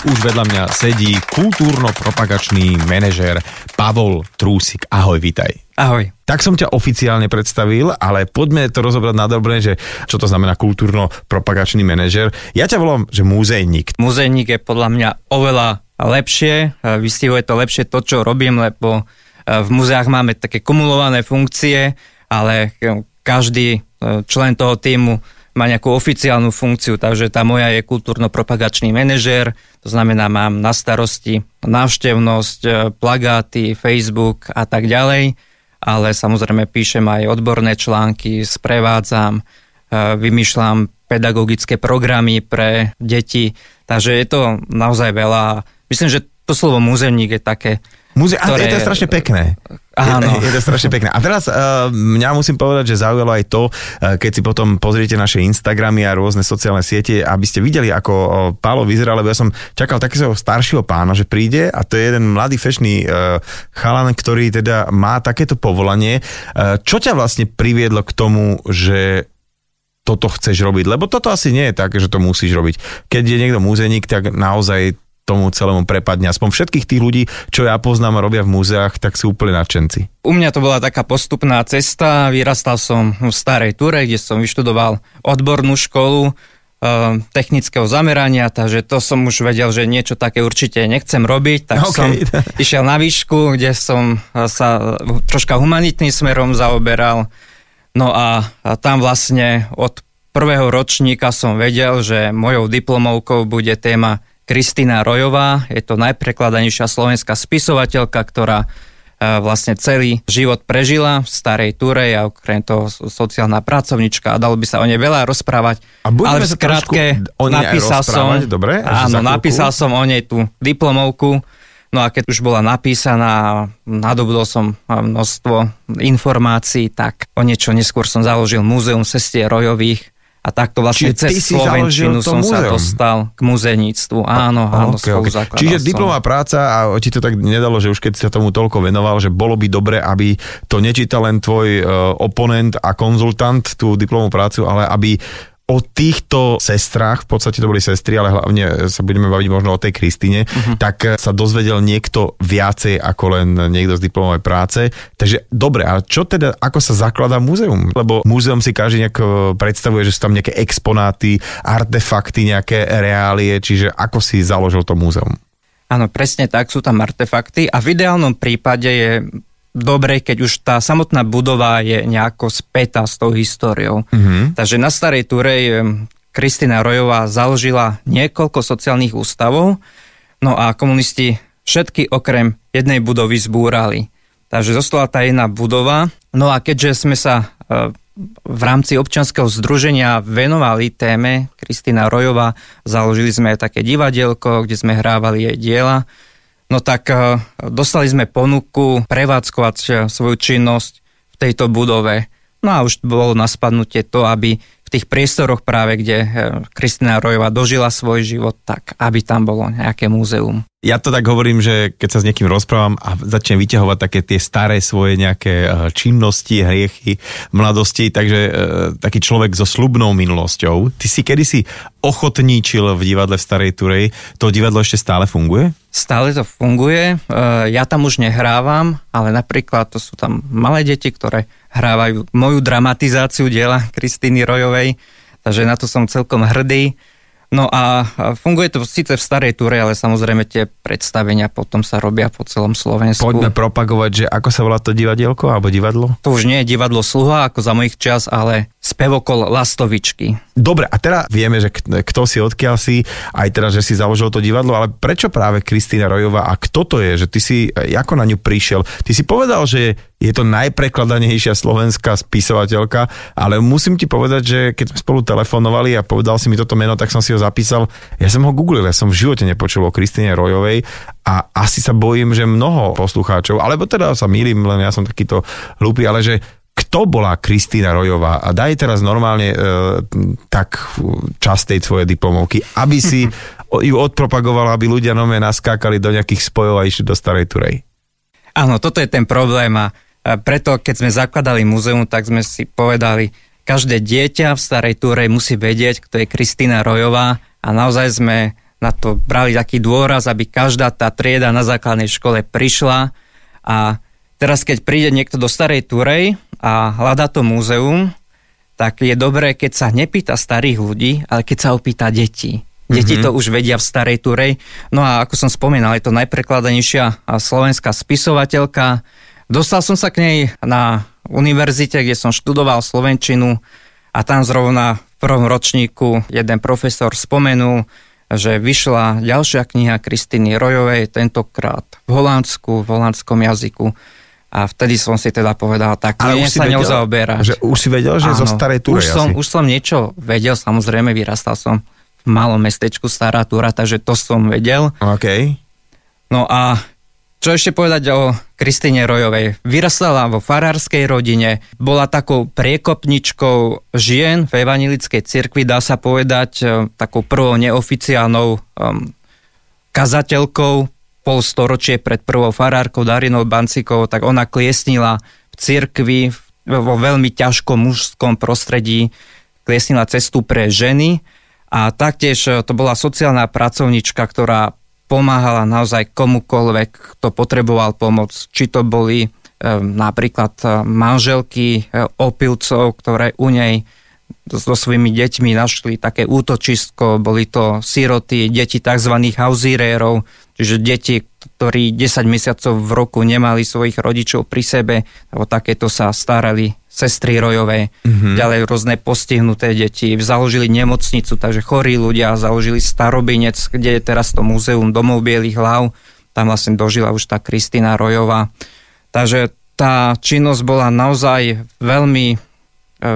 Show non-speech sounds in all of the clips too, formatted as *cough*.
Už vedľa mňa sedí kultúrno-propagačný manažér Pavol Trúsik. Ahoj, vítaj. Ahoj. Tak som ťa oficiálne predstavil, ale poďme to rozobrať na dobré, že čo to znamená kultúrno-propagačný manažér. Ja ťa volám, že múzejník. Muzejník je podľa mňa oveľa lepšie, e, vystihuje to lepšie to, čo robím, lebo e, v muzeách máme také kumulované funkcie, ale e, každý člen toho týmu má nejakú oficiálnu funkciu, takže tá moja je kultúrno-propagačný manažér, to znamená mám na starosti návštevnosť, plagáty, Facebook a tak ďalej ale samozrejme píšem aj odborné články, sprevádzam, e, vymýšľam pedagogické programy pre deti, takže je to naozaj veľa. Myslím, že to slovo múzevník je také Muze- ktoré... A je to strašne pekné. Áno. Je, je to strašne pekné. A teraz uh, mňa musím povedať, že zaujalo aj to, uh, keď si potom pozriete naše Instagramy a rôzne sociálne siete, aby ste videli, ako uh, Pálo vyzerá, lebo ja som čakal takého staršieho pána, že príde a to je jeden mladý fešný uh, chalan, ktorý teda má takéto povolanie. Uh, čo ťa vlastne priviedlo k tomu, že toto chceš robiť? Lebo toto asi nie je tak, že to musíš robiť. Keď je niekto múzeník, tak naozaj tomu celému prepadne. Aspoň všetkých tých ľudí, čo ja poznám a robia v múzeách, tak sú úplne nadšenci. U mňa to bola taká postupná cesta. Vyrastal som v Starej Ture, kde som vyštudoval odbornú školu eh, technického zamerania, takže to som už vedel, že niečo také určite nechcem robiť, tak okay. som išiel na výšku, kde som sa troška humanitným smerom zaoberal. No a tam vlastne od prvého ročníka som vedel, že mojou diplomovkou bude téma Kristýna Rojová. Je to najprekladanejšia slovenská spisovateľka, ktorá e, vlastne celý život prežila v Starej Turej a okrem toho sociálna pracovnička a dalo by sa o nej veľa rozprávať. A ale v skratke napísal som, dobre? Áno, napísal som o nej tú diplomovku, no a keď už bola napísaná, nadobudol som množstvo informácií, tak o niečo neskôr som založil Múzeum sestier Rojových, a takto vlastne Čiže cez Slovenčinu som múzeum. sa dostal k muzejníctvu. Áno, áno, okay, okay. Čiže diplomová práca a ti to tak nedalo, že už keď sa tomu toľko venoval, že bolo by dobre, aby to nečítal len tvoj uh, oponent a konzultant tú diplomovú prácu, ale aby o týchto sestrách, v podstate to boli sestry, ale hlavne sa budeme baviť možno o tej Kristine, uh-huh. tak sa dozvedel niekto viacej ako len niekto z diplomovej práce. Takže dobre, a čo teda, ako sa zakladá múzeum? Lebo múzeum si každý nejak e, predstavuje, že sú tam nejaké exponáty, artefakty, nejaké reálie, čiže ako si založil to múzeum? Áno, presne tak, sú tam artefakty a v ideálnom prípade je dobre, keď už tá samotná budova je nejako spätá s tou históriou. Mm-hmm. Takže na Starej Turej Kristina Rojová založila niekoľko sociálnych ústavov, no a komunisti všetky okrem jednej budovy zbúrali. Takže zostala tá jedna budova. No a keďže sme sa e, v rámci občianského združenia venovali téme Kristina Rojová, založili sme také divadielko, kde sme hrávali jej diela, No tak eh, dostali sme ponuku prevádzkovať eh, svoju činnosť v tejto budove. No a už bolo na spadnutie to, aby v tých priestoroch práve, kde eh, Kristina Rojová dožila svoj život, tak aby tam bolo nejaké múzeum. Ja to tak hovorím, že keď sa s niekým rozprávam a začnem vyťahovať také tie staré svoje nejaké činnosti, hriechy, mladosti, takže taký človek so slubnou minulosťou. Ty si kedysi ochotníčil v divadle v Starej Turej. To divadlo ešte stále funguje? Stále to funguje. E, ja tam už nehrávam, ale napríklad to sú tam malé deti, ktoré hrávajú moju dramatizáciu diela Kristýny Rojovej, takže na to som celkom hrdý. No a funguje to síce v starej túre, ale samozrejme tie predstavenia potom sa robia po celom Slovensku. Poďme propagovať, že ako sa volá to divadielko alebo divadlo? To už nie je divadlo sluha ako za mojich čas, ale spevokol Lastovičky. Dobre, a teraz vieme, že kto si odkiaľ si, aj teraz, že si založil to divadlo, ale prečo práve Kristýna Rojová a kto to je, že ty si, ako na ňu prišiel? Ty si povedal, že je to najprekladanejšia slovenská spisovateľka, ale musím ti povedať, že keď sme spolu telefonovali a povedal si mi toto meno, tak som si ho zapísal. Ja som ho googlil, ja som v živote nepočul o Kristine Rojovej a asi sa bojím, že mnoho poslucháčov, alebo teda sa milím, len ja som takýto hlúpy, ale že kto bola Kristýna Rojová a daj teraz normálne e, tak čas tej svojej diplomovky, aby si *laughs* ju odpropagovala, aby ľudia nome naskákali do nejakých spojov a išli do Starej Turej. Áno, toto je ten problém a preto, keď sme zakladali múzeum, tak sme si povedali, každé dieťa v Starej Turej musí vedieť, kto je Kristýna Rojová a naozaj sme na to brali taký dôraz, aby každá tá trieda na základnej škole prišla a teraz keď príde niekto do Starej Turej a hľadá to múzeum, tak je dobré, keď sa nepýta starých ľudí, ale keď sa opýta detí. Deti mm-hmm. to už vedia v Starej Turej. No a ako som spomínal, je to najprekladanejšia slovenská spisovateľka. Dostal som sa k nej na univerzite, kde som študoval Slovenčinu a tam zrovna v prvom ročníku jeden profesor spomenul, že vyšla ďalšia kniha Kristiny Rojovej, tentokrát v Holandsku, v holandskom jazyku. A vtedy som si teda povedal, tak Ale už sa ňou zaoberáš. Že už si vedel, že Áno, zo starej túry už som, už som niečo vedel, samozrejme vyrastal som v malom mestečku Stará Túra, takže to som vedel. OK. No a čo ešte povedať o Kristine Rojovej? Vyrastala vo farárskej rodine, bola takou priekopničkou žien v evanilickej cirkvi, dá sa povedať, e, takou prvou neoficiálnou um, kazateľkou, pol storočie pred prvou farárkou Darinou Bancikou, tak ona kliesnila v cirkvi vo veľmi ťažkom mužskom prostredí, kliesnila cestu pre ženy a taktiež e, to bola sociálna pracovnička, ktorá pomáhala naozaj komukoľvek, kto potreboval pomoc. Či to boli e, napríklad e, manželky opilcov, ktoré u nej so svojimi deťmi našli také útočisko, boli to siroty, deti tzv. hauzírérov, čiže deti, ktorí 10 mesiacov v roku nemali svojich rodičov pri sebe, alebo takéto sa starali sestry Rojové, mm-hmm. ďalej rôzne postihnuté deti, založili nemocnicu, takže chorí ľudia založili starobinec, kde je teraz to múzeum domov bielých hlav, tam vlastne dožila už tá Kristina Rojová. Takže tá činnosť bola naozaj veľmi e,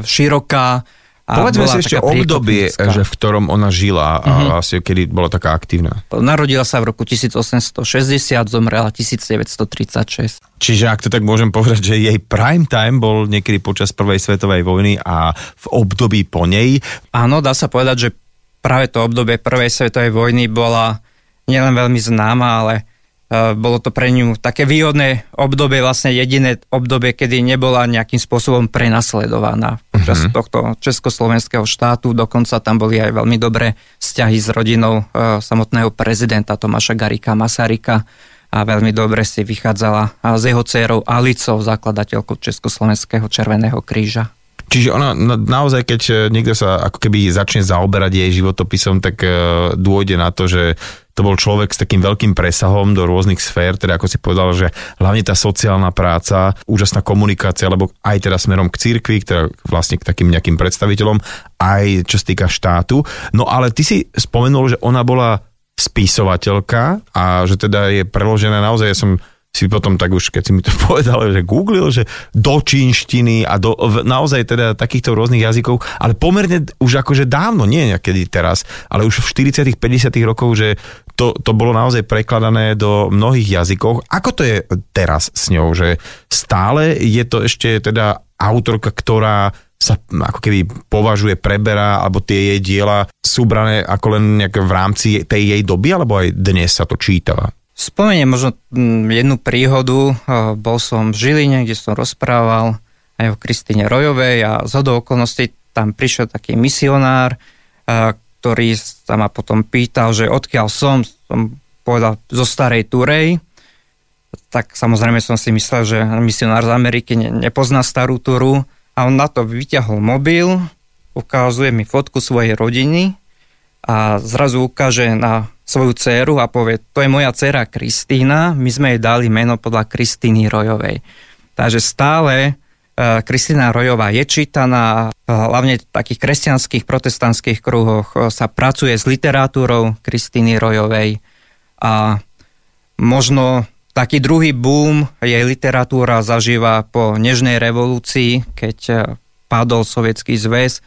široká, a Povedzme si ešte obdobie, že v ktorom ona žila a mm-hmm. asi kedy bola taká aktívna. Narodila sa v roku 1860, zomrela 1936. Čiže ak to tak môžem povedať, že jej prime time bol niekedy počas prvej svetovej vojny a v období po nej. Áno, dá sa povedať, že práve to obdobie prvej svetovej vojny bola nielen veľmi známa, ale bolo to pre ňu také výhodné obdobie, vlastne jediné obdobie, kedy nebola nejakým spôsobom prenasledovaná počas uh-huh. tohto československého štátu. Dokonca tam boli aj veľmi dobré vzťahy s rodinou uh, samotného prezidenta Tomáša Garika Masarika a veľmi dobre si vychádzala s jeho dcerou Alicou, zakladateľkou Československého Červeného kríža. Čiže ona naozaj, keď e, niekto sa ako keby začne zaoberať jej životopisom, tak e, dôjde na to, že to bol človek s takým veľkým presahom do rôznych sfér, teda ako si povedal, že hlavne tá sociálna práca, úžasná komunikácia, lebo aj teda smerom k cirkvi, teda vlastne k takým nejakým predstaviteľom, aj čo sa týka štátu. No ale ty si spomenul, že ona bola spisovateľka a že teda je preložená naozaj, ja som si potom tak už, keď si mi to *laughs* povedal, že googlil, že do čínštiny a do naozaj teda takýchto rôznych jazykov, ale pomerne už akože dávno, nie niekedy teraz, ale už v 40 50 rokov, že to, to bolo naozaj prekladané do mnohých jazykov. Ako to je teraz s ňou, že stále je to ešte teda autorka, ktorá sa ako keby považuje, preberá, alebo tie jej diela sú brané ako len nejak v rámci tej jej doby, alebo aj dnes sa to čítava? Spomeniem možno mm, jednu príhodu. Bol som v Žiline, kde som rozprával aj o Kristine Rojovej a z hodou okolností tam prišiel taký misionár, ktorý sa ma potom pýtal, že odkiaľ som, som povedal zo Starej Turej, tak samozrejme som si myslel, že misionár z Ameriky nepozná Starú Turu a on na to vyťahol mobil, ukazuje mi fotku svojej rodiny a zrazu ukáže na svoju dceru a povie, to je moja dcera Kristýna, my sme jej dali meno podľa Kristýny Rojovej. Takže stále e, Kristýna Rojová je čítaná, hlavne v takých kresťanských protestantských kruhoch e, sa pracuje s literatúrou Kristýny Rojovej a možno taký druhý boom jej literatúra zažíva po Nežnej revolúcii, keď e, padol Sovietský zväz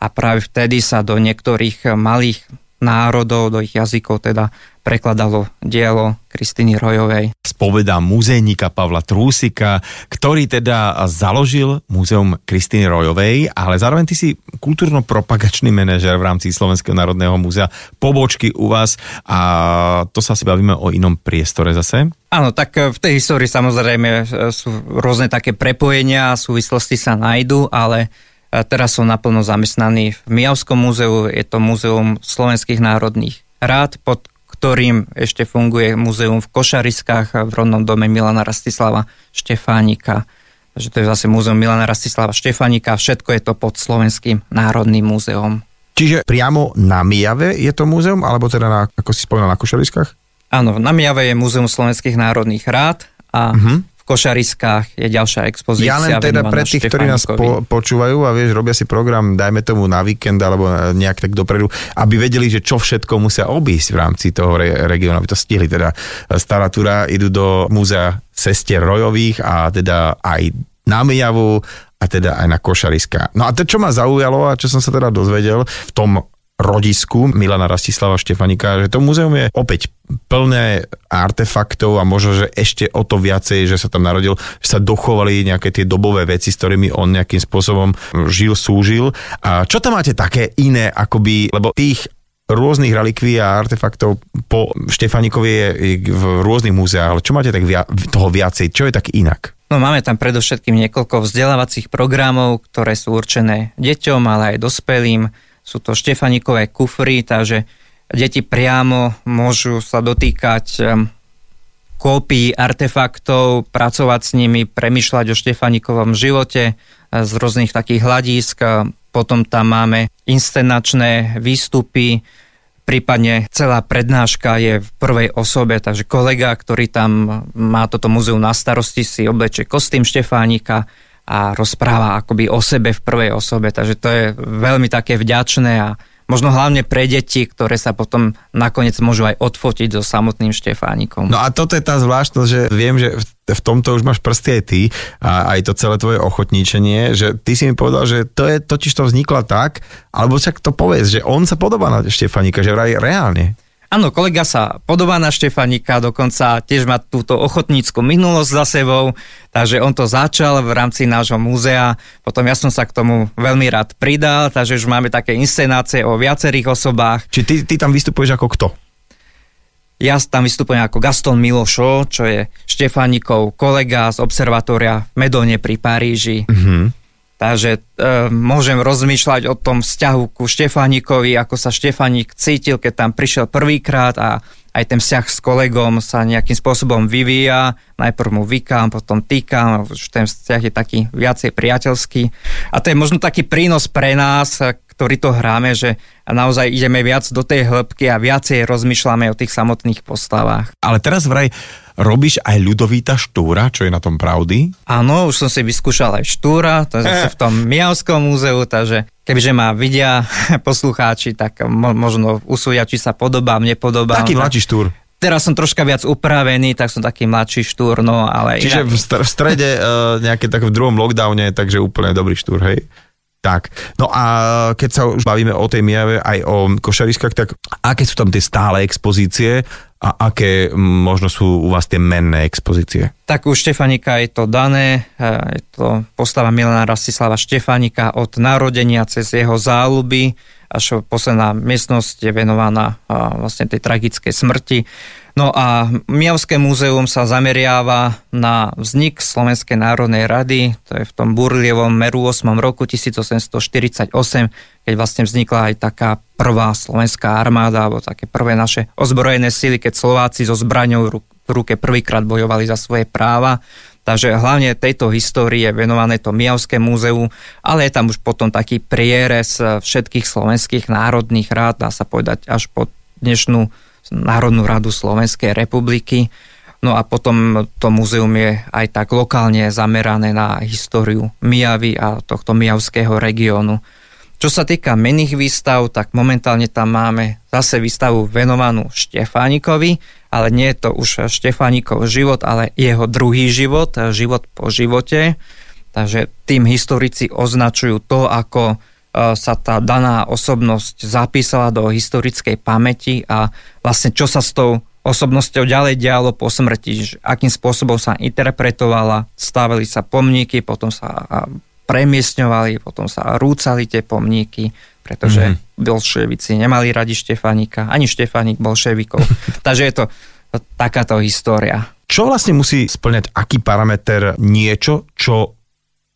a práve vtedy sa do niektorých malých národov, do ich jazykov teda prekladalo dielo Kristýny Rojovej. Spoveda muzejníka Pavla Trúsika, ktorý teda založil Múzeum Kristýny Rojovej, ale zároveň ty si kultúrno-propagačný manažer v rámci Slovenského národného múzea, pobočky u vás a to sa asi bavíme o inom priestore zase. Áno, tak v tej histórii samozrejme sú rôzne také prepojenia, súvislosti sa nájdu, ale teraz som naplno zamestnaný v Mijavskom múzeu, je to Múzeum slovenských národných rád, pod ktorým ešte funguje múzeum v Košariskách v rodnom dome Milana Rastislava Štefánika. Takže to je zase múzeum Milana Rastislava Štefánika, všetko je to pod Slovenským národným múzeom. Čiže priamo na Mijave je to múzeum, alebo teda na, ako si spomínal, na Košariskách? Áno, na Mijave je múzeum slovenských národných rád a uh-huh Košariskách je ďalšia expozícia. Ja len teda pre tých, ktorí nás po, počúvajú a vieš, robia si program, dajme tomu na víkend alebo nejak tak dopredu, aby vedeli, že čo všetko musia obísť v rámci toho re, regiónu, aby to stihli. Teda stará túra idú do múzea sestier Rojových a teda aj na Mijavu a teda aj na Košariska. No a to, čo ma zaujalo a čo som sa teda dozvedel v tom rodisku Milana Rastislava Štefanika, že to múzeum je opäť plné artefaktov a možno, že ešte o to viacej, že sa tam narodil, že sa dochovali nejaké tie dobové veci, s ktorými on nejakým spôsobom žil, súžil. A čo tam máte také iné, akoby, lebo tých rôznych relikví a artefaktov po Štefanikovi je v rôznych múzeách, ale čo máte tak via, toho viacej? Čo je tak inak? No máme tam predovšetkým niekoľko vzdelávacích programov, ktoré sú určené deťom, ale aj dospelým sú to Štefanikové kufry, takže deti priamo môžu sa dotýkať kópií artefaktov, pracovať s nimi, premyšľať o Štefanikovom živote e, z rôznych takých hľadísk. Potom tam máme inscenačné výstupy, prípadne celá prednáška je v prvej osobe, takže kolega, ktorý tam má toto muzeum na starosti, si oblečie kostým Štefánika, a rozpráva akoby o sebe v prvej osobe, takže to je veľmi také vďačné a možno hlavne pre deti, ktoré sa potom nakoniec môžu aj odfotiť so samotným Štefánikom. No a toto je tá zvláštnosť, že viem, že v tomto už máš prsty aj ty a aj to celé tvoje ochotníčenie, že ty si mi povedal, že to je totiž to vzniklo tak, alebo však to povedz, že on sa podobá na Štefánika, že vraj reálne. Áno, kolega sa podobá na Štefanika, dokonca tiež má túto ochotnícku minulosť za sebou, takže on to začal v rámci nášho múzea, potom ja som sa k tomu veľmi rád pridal, takže už máme také inscenácie o viacerých osobách. Či ty, ty tam vystupuješ ako kto? Ja tam vystupujem ako Gaston Milošo, čo je Štefanikov kolega z observatória Medone pri Paríži. Mm-hmm. Takže e, môžem rozmýšľať o tom vzťahu ku Štefánikovi, ako sa Štefanik cítil, keď tam prišiel prvýkrát a aj ten vzťah s kolegom sa nejakým spôsobom vyvíja. Najprv mu vykám, potom týkam, už ten vzťah je taký viacej priateľský. A to je možno taký prínos pre nás, ktorí to hráme, že naozaj ideme viac do tej hĺbky a viacej rozmýšľame o tých samotných postavách. Ale teraz vraj Robíš aj ľudovíta Štúra, čo je na tom pravdy? Áno, už som si vyskúšal aj Štúra, to je v tom *laughs* Mijavskom múzeu, takže kebyže ma vidia *laughs* poslucháči, tak mo- možno usúdia, či sa podobám, nepodobám. Taký mladší Štúr. Teraz som troška viac upravený, tak som taký mladší štúr, no ale... Čiže inak... v, st- v strede uh, nejaké tak v druhom lockdowne, takže úplne dobrý štúr, hej? Tak, no a keď sa už bavíme o tej Mijave aj o košariskách, tak aké sú tam tie stále expozície a aké možno sú u vás tie menné expozície? Tak u Štefanika je to dané, je to postava Milana Rastislava Štefanika od narodenia cez jeho záľuby až posledná miestnosť je venovaná vlastne tej tragickej smrti. No a Mijavské múzeum sa zameriava na vznik Slovenskej národnej rady, to je v tom burlievom meru 8. roku 1848, keď vlastne vznikla aj taká prvá slovenská armáda, alebo také prvé naše ozbrojené sily, keď Slováci so zbraňou v ruke prvýkrát bojovali za svoje práva. Takže hlavne tejto histórii je venované to Mijavské múzeu, ale je tam už potom taký prierez všetkých slovenských národných rád, dá sa povedať až po dnešnú Národnú radu Slovenskej republiky. No a potom to múzeum je aj tak lokálne zamerané na históriu Mijavy a tohto mijavského regiónu. Čo sa týka mených výstav, tak momentálne tam máme zase výstavu venovanú Štefánikovi, ale nie je to už Štefánikov život, ale jeho druhý život, život po živote. Takže tým historici označujú to, ako sa tá daná osobnosť zapísala do historickej pamäti a vlastne čo sa s tou osobnosťou ďalej dialo po smrti, akým spôsobom sa interpretovala, stavili sa pomníky, potom sa premiesňovali, potom sa rúcali tie pomníky, pretože mm-hmm. bolševici nemali radi Štefánika, ani Štefánik bolševikov. *laughs* Takže je to takáto história. Čo vlastne musí splňať aký parameter niečo, čo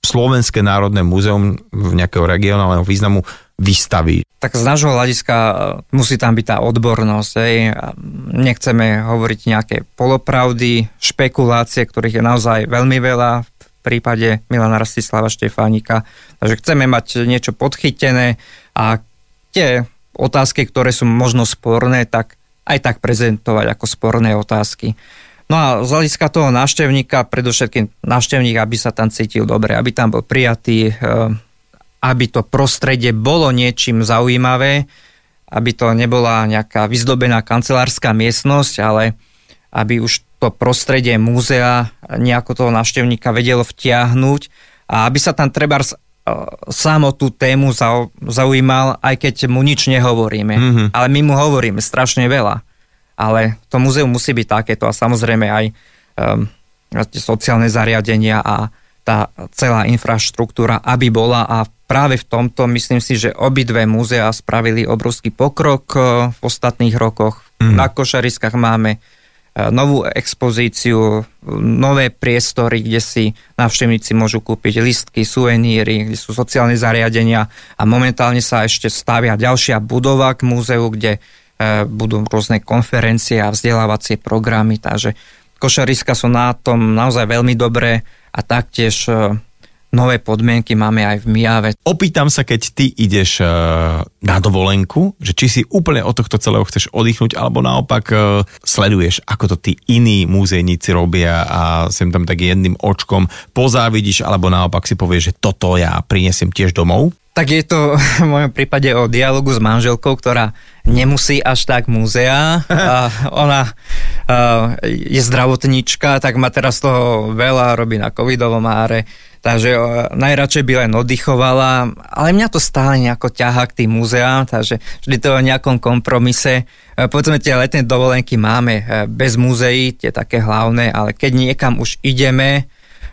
Slovenské národné múzeum v nejakého regionálneho významu vystaví? Tak z nášho hľadiska e, musí tam byť tá odbornosť. Hej. Nechceme hovoriť nejaké polopravdy, špekulácie, ktorých je naozaj veľmi veľa v prípade Milana Rastislava Štefánika. Takže chceme mať niečo podchytené a tie otázky, ktoré sú možno sporné, tak aj tak prezentovať ako sporné otázky. No a z hľadiska toho návštevníka, predovšetkým návštevník, aby sa tam cítil dobre, aby tam bol prijatý, eh, aby to prostredie bolo niečím zaujímavé, aby to nebola nejaká vyzdobená kancelárska miestnosť, ale aby už to prostredie múzea nejako toho návštevníka vedelo vtiahnuť a aby sa tam treba eh, sám o tú tému zaujímal, aj keď mu nič nehovoríme. Mm-hmm. Ale my mu hovoríme strašne veľa ale to múzeum musí byť takéto a samozrejme aj um, sociálne zariadenia a tá celá infraštruktúra, aby bola a práve v tomto myslím si, že obidve múzea spravili obrovský pokrok uh, v ostatných rokoch. Mm. Na Košariskách máme uh, novú expozíciu, nové priestory, kde si návštevníci môžu kúpiť listky, suveníry, kde sú sociálne zariadenia a momentálne sa ešte stavia ďalšia budova k múzeu, kde budú rôzne konferencie a vzdelávacie programy, takže košariska sú na tom naozaj veľmi dobré a taktiež e, nové podmienky máme aj v Mijave. Opýtam sa, keď ty ideš e, na dovolenku, že či si úplne od tohto celého chceš oddychnúť, alebo naopak sleduješ, ako to tí iní múzejníci robia a sem tam tak jedným očkom pozávidíš, alebo naopak si povieš, že toto ja prinesiem tiež domov? Tak je to *laughs* v mojom prípade o dialogu s manželkou, ktorá nemusí až tak múzea. A ona je zdravotníčka, tak má teraz toho veľa, robí na covidovom áre. Takže najradšej by len oddychovala, ale mňa to stále nejako ťaha k tým múzeám, takže vždy to o nejakom kompromise. E, povedzme, tie letné dovolenky máme e, bez múzeí, tie také hlavné, ale keď niekam už ideme,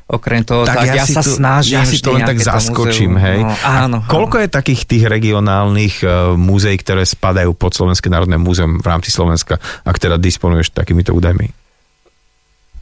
okrem toho, tak, tak ja, ja sa to, snažím. Ja si to len tak zaskočím, hej. No, áno, A koľko áno. je takých tých regionálnych uh, múzeí, ktoré spadajú pod Slovenské národné múzeum v rámci Slovenska, ak teda disponuješ takýmito údajmi?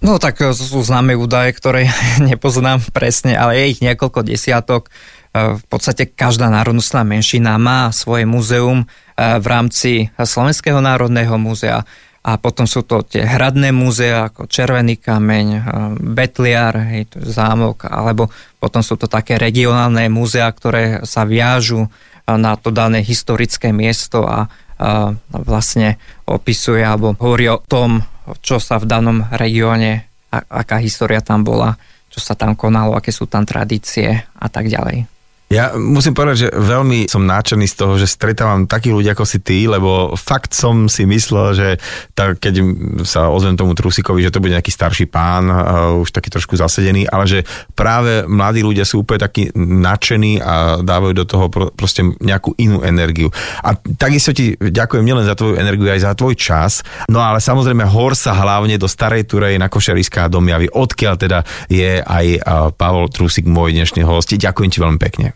No tak e, sú známe údaje, ktoré *laughs* nepoznám presne, ale je ich niekoľko desiatok. E, v podstate každá národnostná menšina má svoje múzeum v rámci Slovenského národného múzea a potom sú to tie hradné múzea ako Červený kameň, eh, Betliar, hej, to je zámok, alebo potom sú to také regionálne múzea, ktoré sa viažu eh, na to dané historické miesto a, a vlastne opisuje alebo hovorí o tom, čo sa v danom regióne, aká história tam bola, čo sa tam konalo, aké sú tam tradície a tak ďalej. Ja musím povedať, že veľmi som náčený z toho, že stretávam takých ľudí ako si ty, lebo fakt som si myslel, že tak, keď sa ozvem tomu Trusikovi, že to bude nejaký starší pán, už taký trošku zasedený, ale že práve mladí ľudia sú úplne takí nadšení a dávajú do toho pro, proste nejakú inú energiu. A takisto ti ďakujem nielen za tvoju energiu, aj za tvoj čas. No ale samozrejme hor sa hlavne do Starej Turej na Košariska a odkiaľ teda je aj Pavol Trusik, môj dnešný host. Ďakujem ti veľmi pekne.